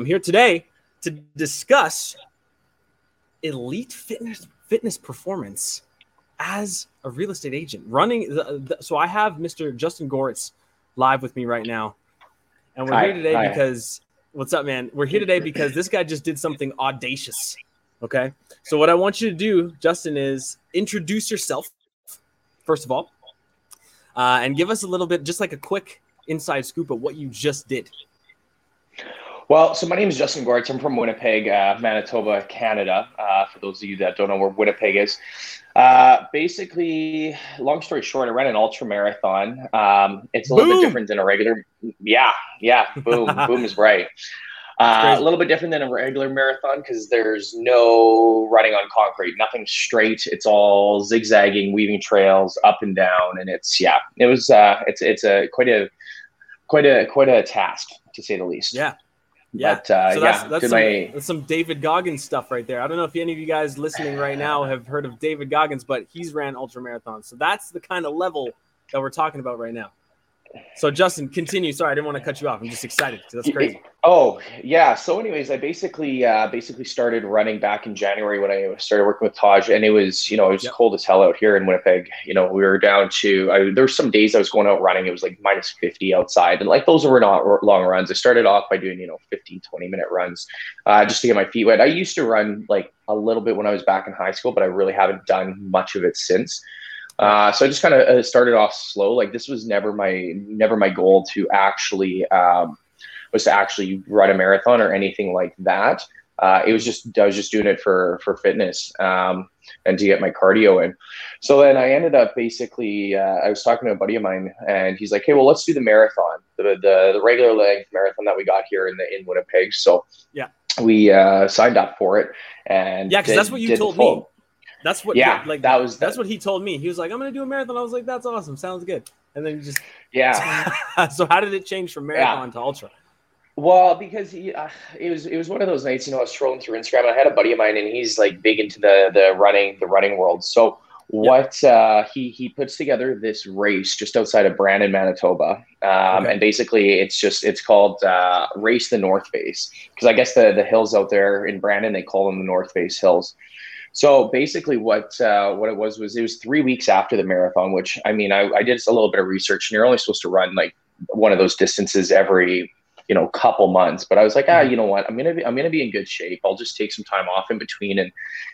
I'm here today to discuss elite fitness fitness performance as a real estate agent. Running the, the, so I have Mr. Justin Goritz live with me right now. And we're Hi, here today hi. because what's up, man? We're here today because this guy just did something audacious. Okay. So what I want you to do, Justin, is introduce yourself, first of all, uh, and give us a little bit, just like a quick inside scoop of what you just did. Well, so my name is Justin Goritz. I'm from Winnipeg, uh, Manitoba, Canada. Uh, for those of you that don't know where Winnipeg is, uh, basically, long story short, I ran an ultra marathon. Um, it's a little bit different than a regular. Yeah, yeah, boom, boom is right. Uh, a little bit different than a regular marathon because there's no running on concrete, nothing straight. It's all zigzagging, weaving trails up and down, and it's yeah, it was uh, it's it's a quite a quite a quite a task to say the least. Yeah. Yeah. But uh, so that's, yeah, that's, some, my that's some David Goggins stuff right there. I don't know if any of you guys listening right now have heard of David Goggins, but he's ran ultra marathons. So that's the kind of level that we're talking about right now. So Justin, continue. Sorry, I didn't want to cut you off. I'm just excited because that's crazy. Oh yeah. So, anyways, I basically uh, basically started running back in January when I started working with Taj, and it was you know it was Yep. cold as hell out here in Winnipeg. You know, we were down to I, there were some days I was going out running. It was like minus fifty outside, and like those were not long runs. I started off by doing you know 15, 20 minute runs, uh, just to get my feet wet. I used to run like a little bit when I was back in high school, but I really haven't done much of it since. Uh, so I just kind of uh, started off slow. Like this was never my never my goal to actually um, was to actually run a marathon or anything like that. Uh, it was just I was just doing it for for fitness um, and to get my cardio in. So then I ended up basically uh, I was talking to a buddy of mine and he's like, "Hey, well, let's do the marathon, the the, the regular length marathon that we got here in the in Winnipeg." So Yeah. we uh, signed up for it and Yeah, because that's what you told me. That's what. Yeah, like that was that's what he told me. He was like, "I'm gonna do a marathon." I was like, "That's awesome. Sounds good." And then you just. Yeah. so how did it change from marathon to ultra? Well, because he, uh, it was it was one of those nights, you know, I was scrolling through Instagram and I had a buddy of mine and he's like big into the the running the running world. So what uh, he he puts together this race just outside of Brandon, Manitoba, um, Okay. and basically it's just it's called uh, Race the North Face because I guess the the hills out there in Brandon they call them the North Face Hills. So basically, what uh, what it was was it was three weeks after the marathon, which I mean I, I did a little bit of research, and you're only supposed to run like one of those distances every you know couple months. But I was like, ah, you know what, I'm gonna be I'm gonna be in good shape. I'll just take some time off in between, and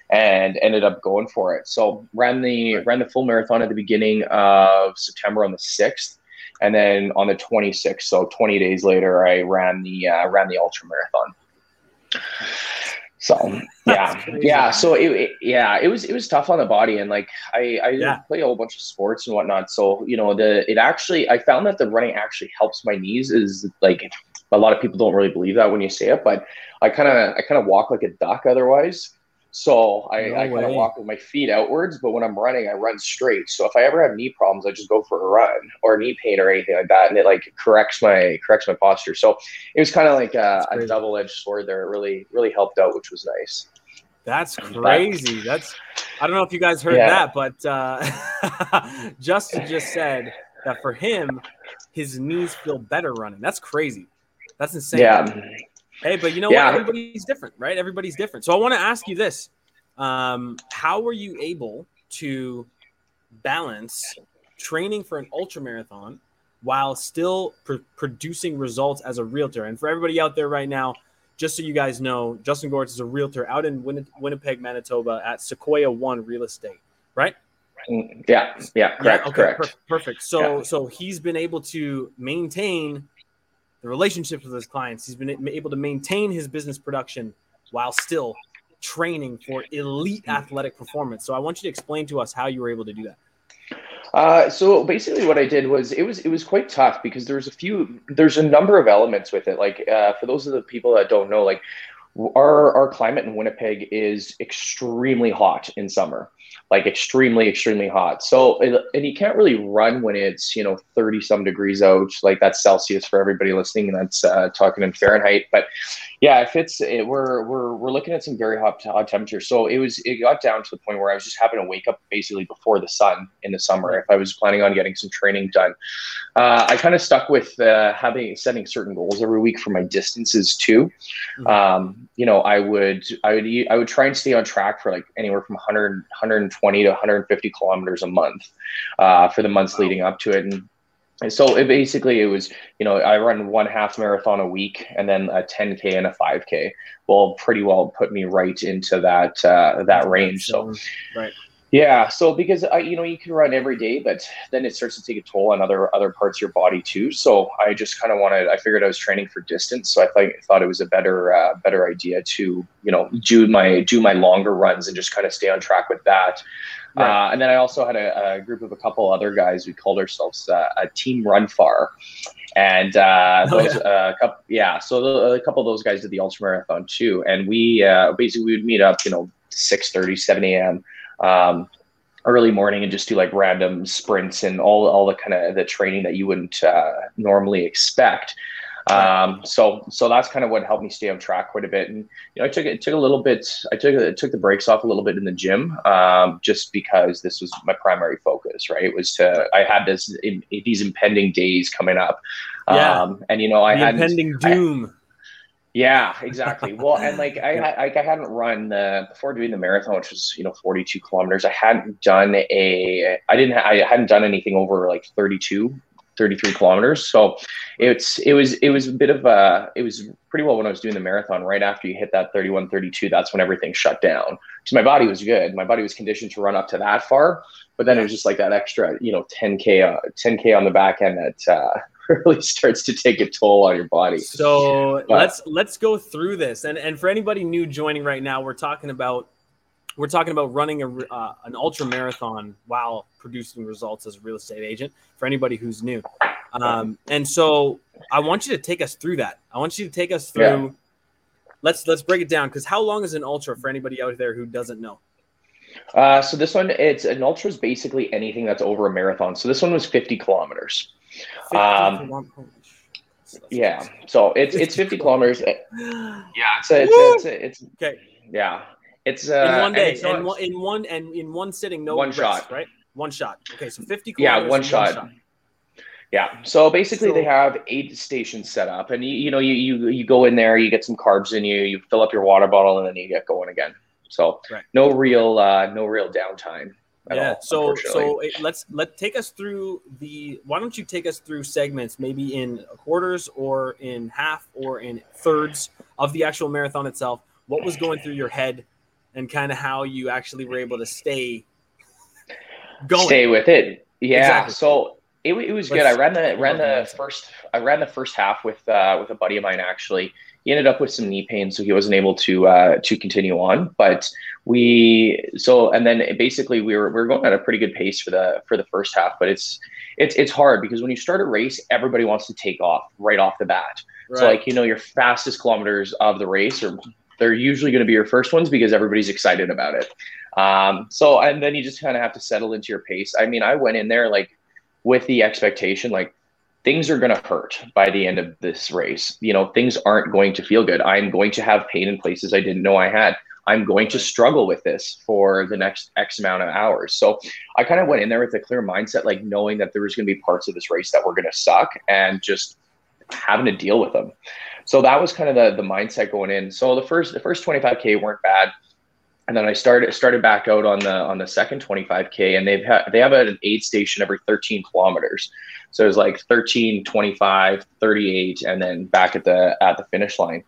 and ended up going for it. So ran the ran the full marathon at the beginning of September on the sixth. And then on the 26th, so 20 days later, I ran the uh, ran the ultra marathon. So yeah, yeah. So it, it- yeah, it was it was tough on the body, and like I I Yeah. play a whole bunch of sports and whatnot. So you know the it actually I found that the running actually helps my knees. Is like a lot of people don't really believe that when you say it, but I kind of I kind of walk like a duck otherwise. So I, No I kind of walk with my feet outwards, but when I'm running, I run straight. So if I ever have knee problems, I just go for a run or knee pain or anything like that, and it like corrects my corrects my posture. So it was kind of like a, a double edged sword there. It really really helped out, which was nice. That's crazy. That's I don't know if you guys heard Yeah. that, but uh, Justin just said that for him, his knees feel better running. That's crazy. That's insane. Yeah. Hey, but you know Yeah. what? Everybody's different, right? Everybody's different. So I want to ask you this: um, How were you able to balance training for an ultra marathon while still pr- producing results as a realtor? And for everybody out there right now, just so you guys know, Justin Goritz is a realtor out in Win- Winnipeg, Manitoba, at Sequoia One Real Estate, right? Mm, Yeah, yeah, correct, Yeah, okay, correct. per- perfect. So, Yeah. so he's been able to maintain the relationships with his clients. He's been able to maintain his business production while still training for elite athletic performance. So, I want you to explain to us how you were able to do that. Uh, so basically, what I did was it was it was quite tough because there's a few there's a number of elements with it. Like uh, for those of the people that don't know, like our our climate in Winnipeg is extremely hot in summer, like extremely extremely hot. So and you can't really run when it's you know 30 some degrees out, like that's Celsius for everybody listening, and that's uh, talking in Fahrenheit. But Yeah, if it's it, we're we're we're looking at some very hot hot temperatures. So it was it got down to the point where I was just having to wake up basically before the sun in the summer if I was planning on getting some training done. Uh, I kind of stuck with uh, having setting certain goals every week for my distances too. Mm-hmm. Um, you know, I would I would I would try and stay on track for like anywhere from 100 120 to 150 kilometers a month uh, for the months wow. leading up to it, and and so it basically it was you know I run one half marathon a week and then a 10k and a 5k. Well, pretty well put me right into that uh, that range. So right. Yeah, so because I, you know, you can run every day, but then it starts to take a toll on other other parts of your body too. So I just kind of wanted. I figured I was training for distance, so I thought thought it was a better uh, better idea to you know do my do my longer runs and just kind of stay on track with that. Right. Uh, and then I also had a, a, group of a couple other guys. We called ourselves uh, a Team Run Far, and uh, oh, those, yeah. Uh, couple, yeah. So the, a couple of those guys did the ultra marathon too, and we uh, basically we would meet up, you know, 6 30, 7 a.m. Um, early morning and just do like random sprints and all all the kind of the training that you wouldn't uh, normally expect. Um, so so that's kind of what helped me stay on track quite a bit. And you know, I took it took a little bit. I took it took the brakes off a little bit in the gym, um, just because this was my primary focus. Right, it was to I had this in, these impending days coming up. Yeah. Um, and you know, I had impending doom. I, yeah, exactly. Well, and like I, I, I hadn't run uh, before doing the marathon, which was you know 42 kilometers. I hadn't done a, I didn't, I hadn't done anything over like 32 33 kilometers. So it's it was it was a bit of a it was pretty well when I was doing the marathon. Right after you hit that 31, 32, that's when everything shut down. Because my body was good. My body was conditioned to run up to that far, but then it was just like that extra, you know, 10k uh, 10k on the back end that uh, really starts to take a toll on your body. So but, let's let's go through this. And and for anybody new joining right now, we're talking about we're talking about running a, uh, an ultra marathon while producing results as a real estate agent for anybody who's new. Um, and so I want you to take us through that. I want you to take us through. Yeah. Let's let's break it down because how long is an ultra for anybody out there who doesn't know? Uh, so this one, it's an ultra is basically anything that's over a marathon. So this one was 50 kilometers. 50 um, yeah, so it's it's 50 kilometers. Yeah, it's a, it's, a, it's, a, it's okay. Yeah, it's uh, in one day, and in one, in one and in one sitting, no one shot, right? One shot. Okay, so 50 Yeah, one shot. one shot. Yeah. So basically, so, they have eight stations set up, and you, you know, you, you you go in there, you get some carbs in you, you fill up your water bottle, and then you get going again. So right. no real uh, no real downtime. yeah. All, so so it, let's let take us through the. Why don't you take us through segments, maybe in quarters or in half or in thirds of the actual marathon itself? What was going through your head, and kind of how you actually were able to stay going, stay with it. Yeah. Exactly. So it, it was Let's good. I ran the ran the first I ran the first half with uh, with a buddy of mine actually. He ended up with some knee pain, so he wasn't able to uh, to continue on. But we so and then basically we were we were going at a pretty good pace for the for the first half. But it's it's it's hard because when you start a race, everybody wants to take off right off the bat. Right. So like you know your fastest kilometers of the race are they're usually going to be your first ones because everybody's excited about it. Um, so and then you just kind of have to settle into your pace. I mean, I went in there like with the expectation like things are going to hurt by the end of this race. You know, things aren't going to feel good. I'm going to have pain in places I didn't know I had. I'm going to struggle with this for the next X amount of hours. So I kind of went in there with a clear mindset, like knowing that there was going to be parts of this race that were going to suck and just having to deal with them. So that was kind of the, the mindset going in. So the first, the first 25K weren't bad and then I started started back out on the on the second 25k, and they've they have an aid station every 13 kilometers, so it was like 13, 25, 38, and then back at the at the finish line.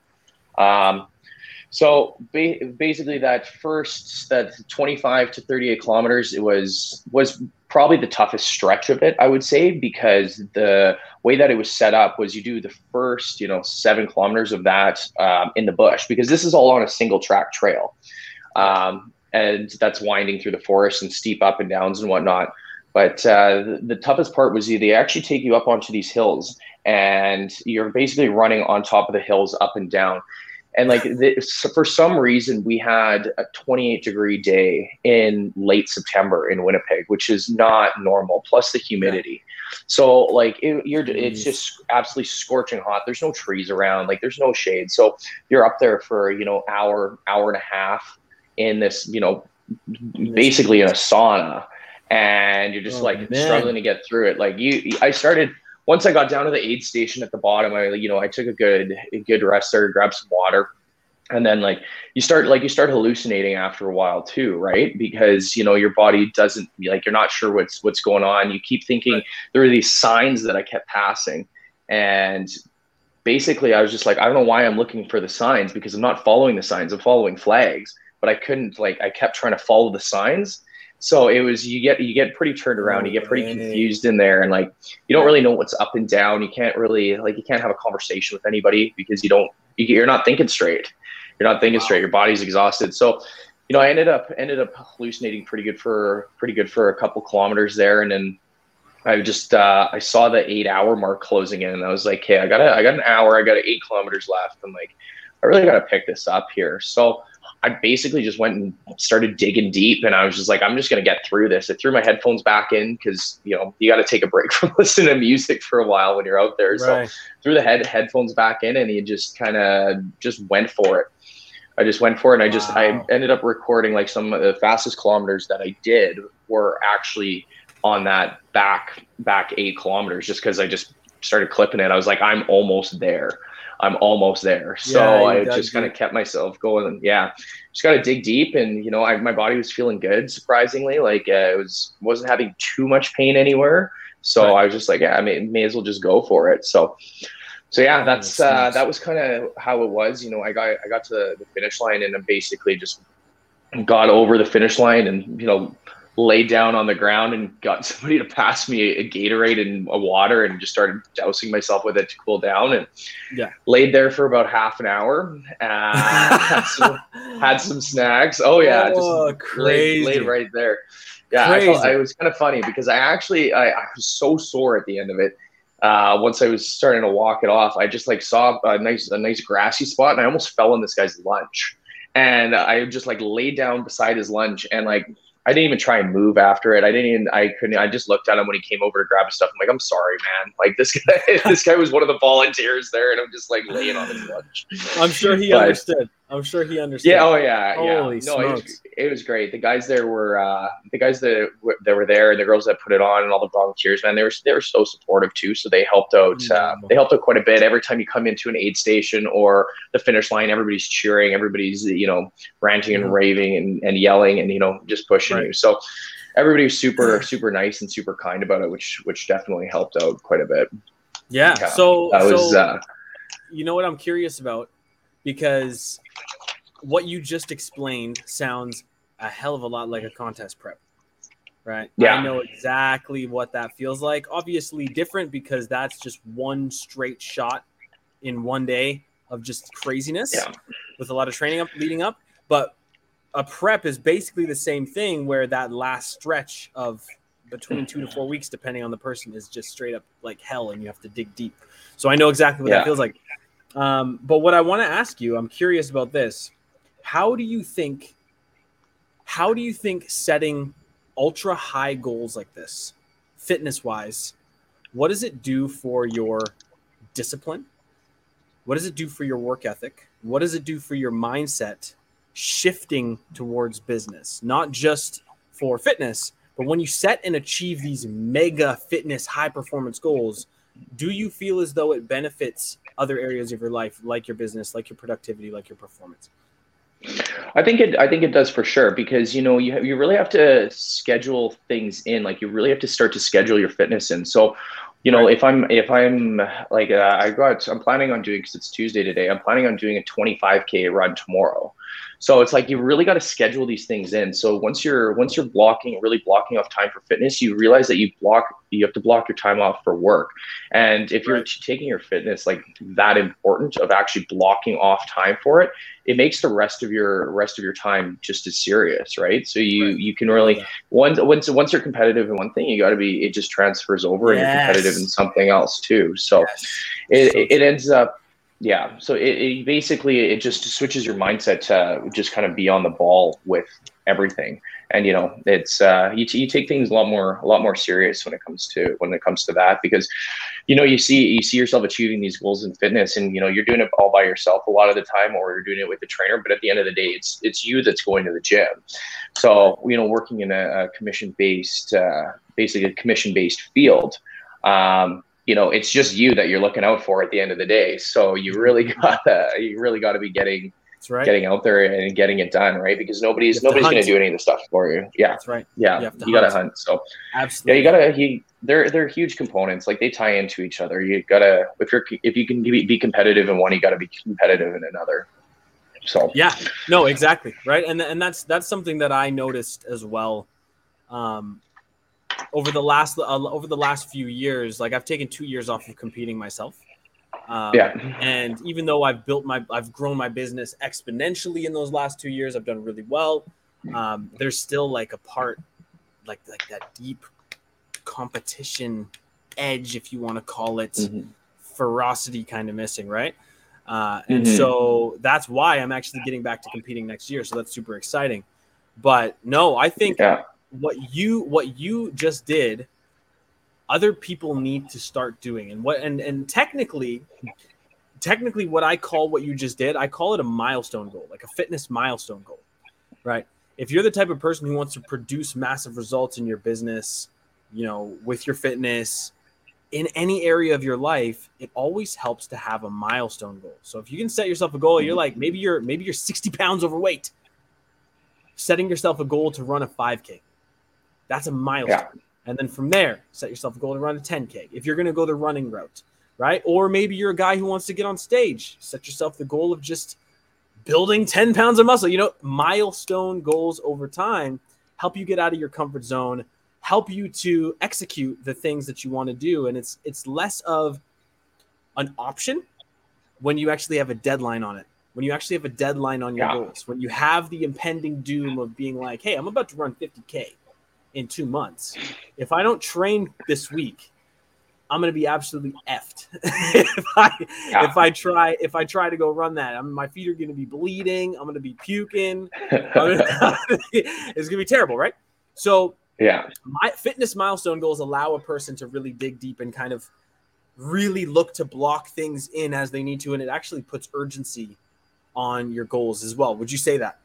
Um, so ba- basically, that first that 25 to 38 kilometers, it was was probably the toughest stretch of it, I would say, because the way that it was set up was you do the first you know seven kilometers of that um, in the bush because this is all on a single track trail um, and that's winding through the forest and steep up and downs and whatnot. But uh, the, the, toughest part was they actually take you up onto these hills, and you're basically running on top of the hills up and down. And like this, for some reason we had a 28 degree day in late september in winnipeg which is not normal plus the humidity. So like it, you're it's just absolutely scorching hot. There's no trees around like there's no shade. So you're up there for you know hour hour and a half in this you know basically in a sauna and you're just oh, like man. struggling to get through it. Like you i started once I got down to the aid station at the bottom, I you know I took a good a good rest there, grabbed some water, and then like you start like you start hallucinating after a while too, right? Because you know your body doesn't like you're not sure what's what's going on. You keep thinking right. there are these signs that I kept passing, and basically I was just like I don't know why I'm looking for the signs because I'm not following the signs. I'm following flags, but I couldn't like I kept trying to follow the signs so it was you get you get pretty turned around, you get pretty confused in there, and like you don't really know what's up and down. You can't really like you can't have a conversation with anybody because you don't you're not thinking straight. You're not thinking wow. straight. Your body's exhausted. So you know, I ended up ended up hallucinating pretty good for pretty good for a couple kilometers there, and then I just uh, I saw the eight hour mark closing in, and I was like, hey, I got a, I got an hour, I got eight kilometers left. I'm like, I really got to pick this up here. So I basically just went and started digging deep, and I was just like, I'm just gonna get through this. I threw my headphones back in because you know you got to take a break from listening to music for a while when you're out there. Right. So threw the head headphones back in, and he just kind of just went for it. I just went for it, and I just I ended up recording like some of the fastest kilometers that I did were actually on that back back eight kilometers, just because I just started clipping it. I was like, I'm almost there. I'm almost there. So yeah, I just kind of kept myself going. Yeah, just got to dig deep. And, you know, I, my body was feeling good, surprisingly. Like uh, it was, wasn't having too much pain anywhere. So right. I was just like, yeah, I may, may as well just go for it. So, so yeah, that's, uh, that was kind of how it was. You know, I got, I got to the finish line and I basically just got over the finish line and, you know, laid down on the ground and got somebody to pass me a, Gatorade and a water and just started dousing myself with it to cool down and yeah. laid there for about half an hour uh, had, some, had, some, snacks. Oh yeah oh, just crazy. Laid, laid right there. Yeah I, felt, I, was kind of funny because I actually I, I, was so sore at the end of it uh, once I was starting to walk it off. I just like saw a nice a nice grassy spot and I almost fell on this guy's lunch. And I just like laid down beside his lunch and like I didn't even try and move after it. I didn't even, I couldn't, I just looked at him when he came over to grab his stuff. I'm like, I'm sorry, man. Like this guy, this guy was one of the volunteers there and I'm just like laying on his lunch. I'm sure he but, understood. I'm sure he understood. Yeah. Oh yeah. Holy yeah. No, it was, it was, great. The guys there were, uh, the guys that, w- that were there and the girls that put it on and all the volunteers, man, they were, they were so supportive too. So they helped out, uh, they helped out quite a bit. Every time you come into an aid station or the finish line, everybody's cheering, everybody's, you know, ranting and raving and, and yelling and, you know, just pushing right. you. So everybody was super, super nice and super kind about it, which, which definitely helped out quite a bit. Yeah. yeah so, that was, so, uh, you know what I'm curious about because what you just explained sounds a hell of a lot like a contest prep right? Yeah. i know exactly what that feels like. Obviously different because that's just one straight shot in one day of just craziness yeah. with a lot of training up leading up. But a prep is basically the same thing where that last stretch of between two to four weeks depending on the person is just straight up like hell and you have to dig deep. So i know exactly what yeah. that feels like um, but what I want to ask you, I'm curious about this. How do you think? How do you think setting ultra high goals like this, fitness wise, what does it do for your discipline? What does it do for your work ethic? What does it do for your mindset shifting towards business? Not just for fitness, but when you set and achieve these mega fitness high performance goals, do you feel as though it benefits other areas of your life, like your business, like your productivity, like your performance? I think it. I think it does for sure because you know you have, you really have to schedule things in. Like you really have to start to schedule your fitness in. So, you know, right. if I'm if I'm like uh, I got I'm planning on doing because it's Tuesday today. I'm planning on doing a 25k run tomorrow. So it's like you really got to schedule these things in. So once you're once you're blocking, really blocking off time for fitness, you realize that you block you have to block your time off for work. And if you're taking your fitness like that important of actually blocking off time for it, it makes the rest of your rest of your time just as serious, right? So you right. you can really once once once you're competitive in one thing, you got to be it just transfers over yes. and you're competitive in something else too. So yes. it, so it ends up yeah. So it, it, basically it just switches your mindset to just kind of be on the ball with everything. And you know, it's uh, you, t- you take things a lot more a lot more serious when it comes to when it comes to that because you know you see you see yourself achieving these goals in fitness and you know you're doing it all by yourself a lot of the time or you're doing it with a trainer but at the end of the day it's it's you that's going to the gym so you know working in a, a commission based uh, basically a commission based field um, you know, it's just you that you're looking out for at the end of the day. So you really got to, you really got to be getting, right. getting out there and getting it done, right? Because nobody's nobody's going to do any of the stuff for you. Yeah, that's right. Yeah, you, you got to hunt. So absolutely, yeah, you got to. He, they're they're huge components. Like they tie into each other. You got to if you're if you can be, be competitive in one, you got to be competitive in another. So yeah, no, exactly right, and and that's that's something that I noticed as well. Um, over the last uh, over the last few years, like I've taken two years off of competing myself. Um, yeah. And even though I've built my, I've grown my business exponentially in those last two years, I've done really well. Um, there's still like a part, like like that deep competition edge, if you want to call it, mm-hmm. ferocity kind of missing, right? Uh, and mm-hmm. so that's why I'm actually getting back to competing next year. So that's super exciting. But no, I think yeah what you what you just did other people need to start doing. And what and and technically technically what i call what you just did i call it a milestone goal like a fitness milestone goal right? If you're the type of person who wants to produce massive results in your business you know with your fitness in any area of your life it always helps to have a milestone goal. So if you can set yourself a goal you're like maybe you're maybe you're 60 pounds overweight setting yourself a goal to run a 5k that's a milestone. Yeah. And then from there, set yourself a goal to run a 10K. If you're going to go the running route, right? Or maybe you're a guy who wants to get on stage, set yourself the goal of just building 10 pounds of muscle. You know, milestone goals over time help you get out of your comfort zone, help you to execute the things that you want to do. And it's it's less of an option when you actually have a deadline on it. When you actually have a deadline on your yeah. goals, when you have the impending doom of being like, hey, I'm about to run 50K in two months. If I don't train this week, I'm gonna be absolutely effed if I yeah. if I try if I try to go run that. I'm, my feet are gonna be bleeding. I'm gonna be puking. Gonna, it's gonna be terrible, right? So yeah, my fitness milestone goals allow a person to really dig deep and kind of really look to block things in as they need to, and it actually puts urgency on your goals as well. Would you say that?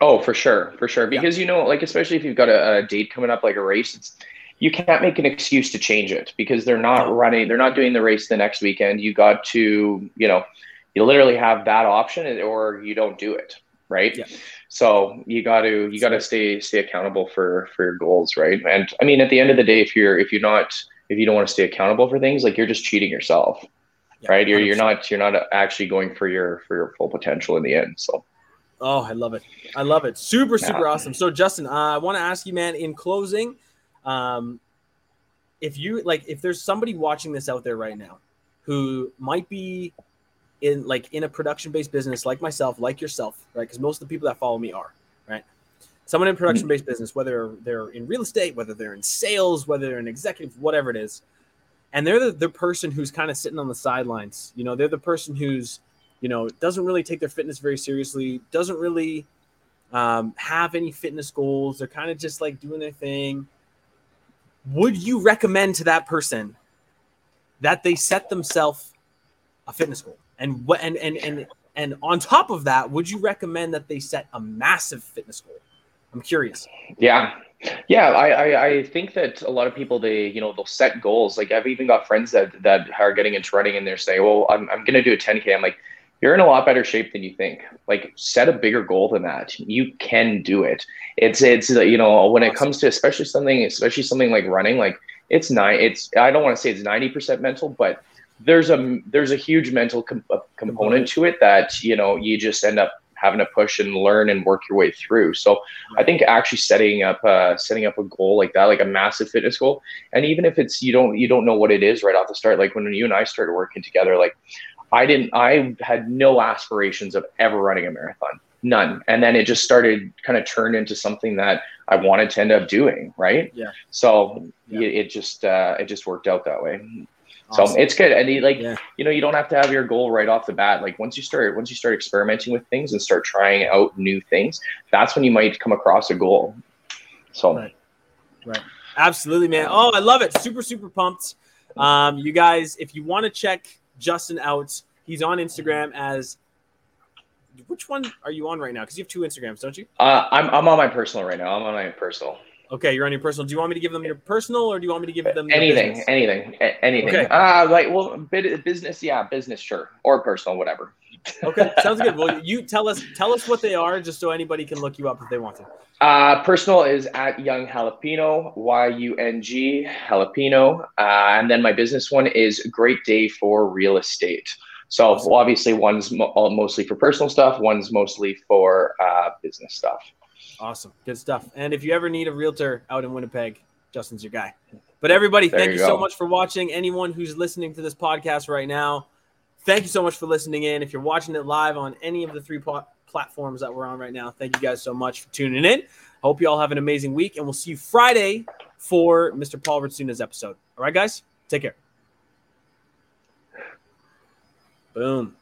Oh, for sure, for sure. Because yeah. you know, like especially if you've got a, a, date coming up, like a race, it's you can't make an excuse to change it because they're not running, they're not doing the race the next weekend. You got to, you know, you literally have that option, or you don't do it, right? Yeah. So you got to you got to stay stay accountable for for your goals, right? And I mean, at the end of the day, if you're if you're not if you don't want to stay accountable for things, like you're just cheating yourself, yeah, right? You're 100%. you're not you're not actually going for your for your full potential in the end. So. Oh, I love it. I love it. Super, super yeah. awesome. So, Justin, uh, I want to ask you, man, in closing, um, if you like, if there's somebody watching this out there right now who might be in like in a production based business like myself, like yourself, right? Because most of the people that follow me are, right? Someone in production based business, whether they're in real estate, whether they're in sales, whether they're an executive, whatever it is, and they're the, the person who's kind of sitting on the sidelines. You know, they're the person who's you know, doesn't really take their fitness very seriously, doesn't really um, have any fitness goals. They're kind of just like doing their thing. Would you recommend to that person that they set themselves a fitness goal? And what and and and and on top of that, would you recommend that they set a massive fitness goal? I'm curious. Yeah. Yeah, I, I, I think that a lot of people they you know they'll set goals. Like I've even got friends that that are getting into running and they're saying, "Well, I'm I'm gonna do a 10k." I'm like, you're in a lot better shape than you think. Like set a bigger goal than that. You can do it. It's it's you know when it comes to especially something especially something like running like it's nine it's I don't want to say it's 90% mental but there's a there's a huge mental com- uh, component to it that you know you just end up having to push and learn and work your way through. So I think actually setting up uh, setting up a goal like that, like a massive fitness goal, and even if it's you don't you don't know what it is right off the start, like when you and I started working together, like I didn't, I had no aspirations of ever running a marathon, none. And then it just started kind of turned into something that I wanted to end up doing. Right. Yeah. So yeah. It, it, just, uh, it just worked out that way. Awesome. So it's good. And like, yeah. you know, you don't have to have your goal right off the bat. Like once you start, once you start experimenting with things and start trying out new things, that's when you might come across a goal. So, right. Right. Absolutely, man. Oh, I love it. Super, super pumped. Um, you guys, if you want to check Justin out, he's on Instagram as which one are you on right now? Because you have two Instagrams, don't you? Uh, I'm I'm on my personal right now. I'm on my personal. Okay, you're on your personal. Do you want me to give them your personal, or do you want me to give them anything, anything, anything? Okay. Uh, like well, business, yeah, business, sure, or personal, whatever. Okay, sounds good. Well, you tell us tell us what they are, just so anybody can look you up if they want to. Uh, personal is at Young Jalapeno, Y U N G Jalapeno, uh, and then my business one is Great Day for Real Estate. So awesome. obviously, one's mo- mostly for personal stuff, one's mostly for uh, business stuff. Awesome, good stuff. And if you ever need a realtor out in Winnipeg, Justin's your guy. But everybody, there thank you, you so much for watching. Anyone who's listening to this podcast right now, thank you so much for listening in. If you're watching it live on any of the three po- platforms that we're on right now, thank you guys so much for tuning in. Hope you all have an amazing week, and we'll see you Friday for Mr. Paul Ritsuna's episode. All right, guys, take care. Boom.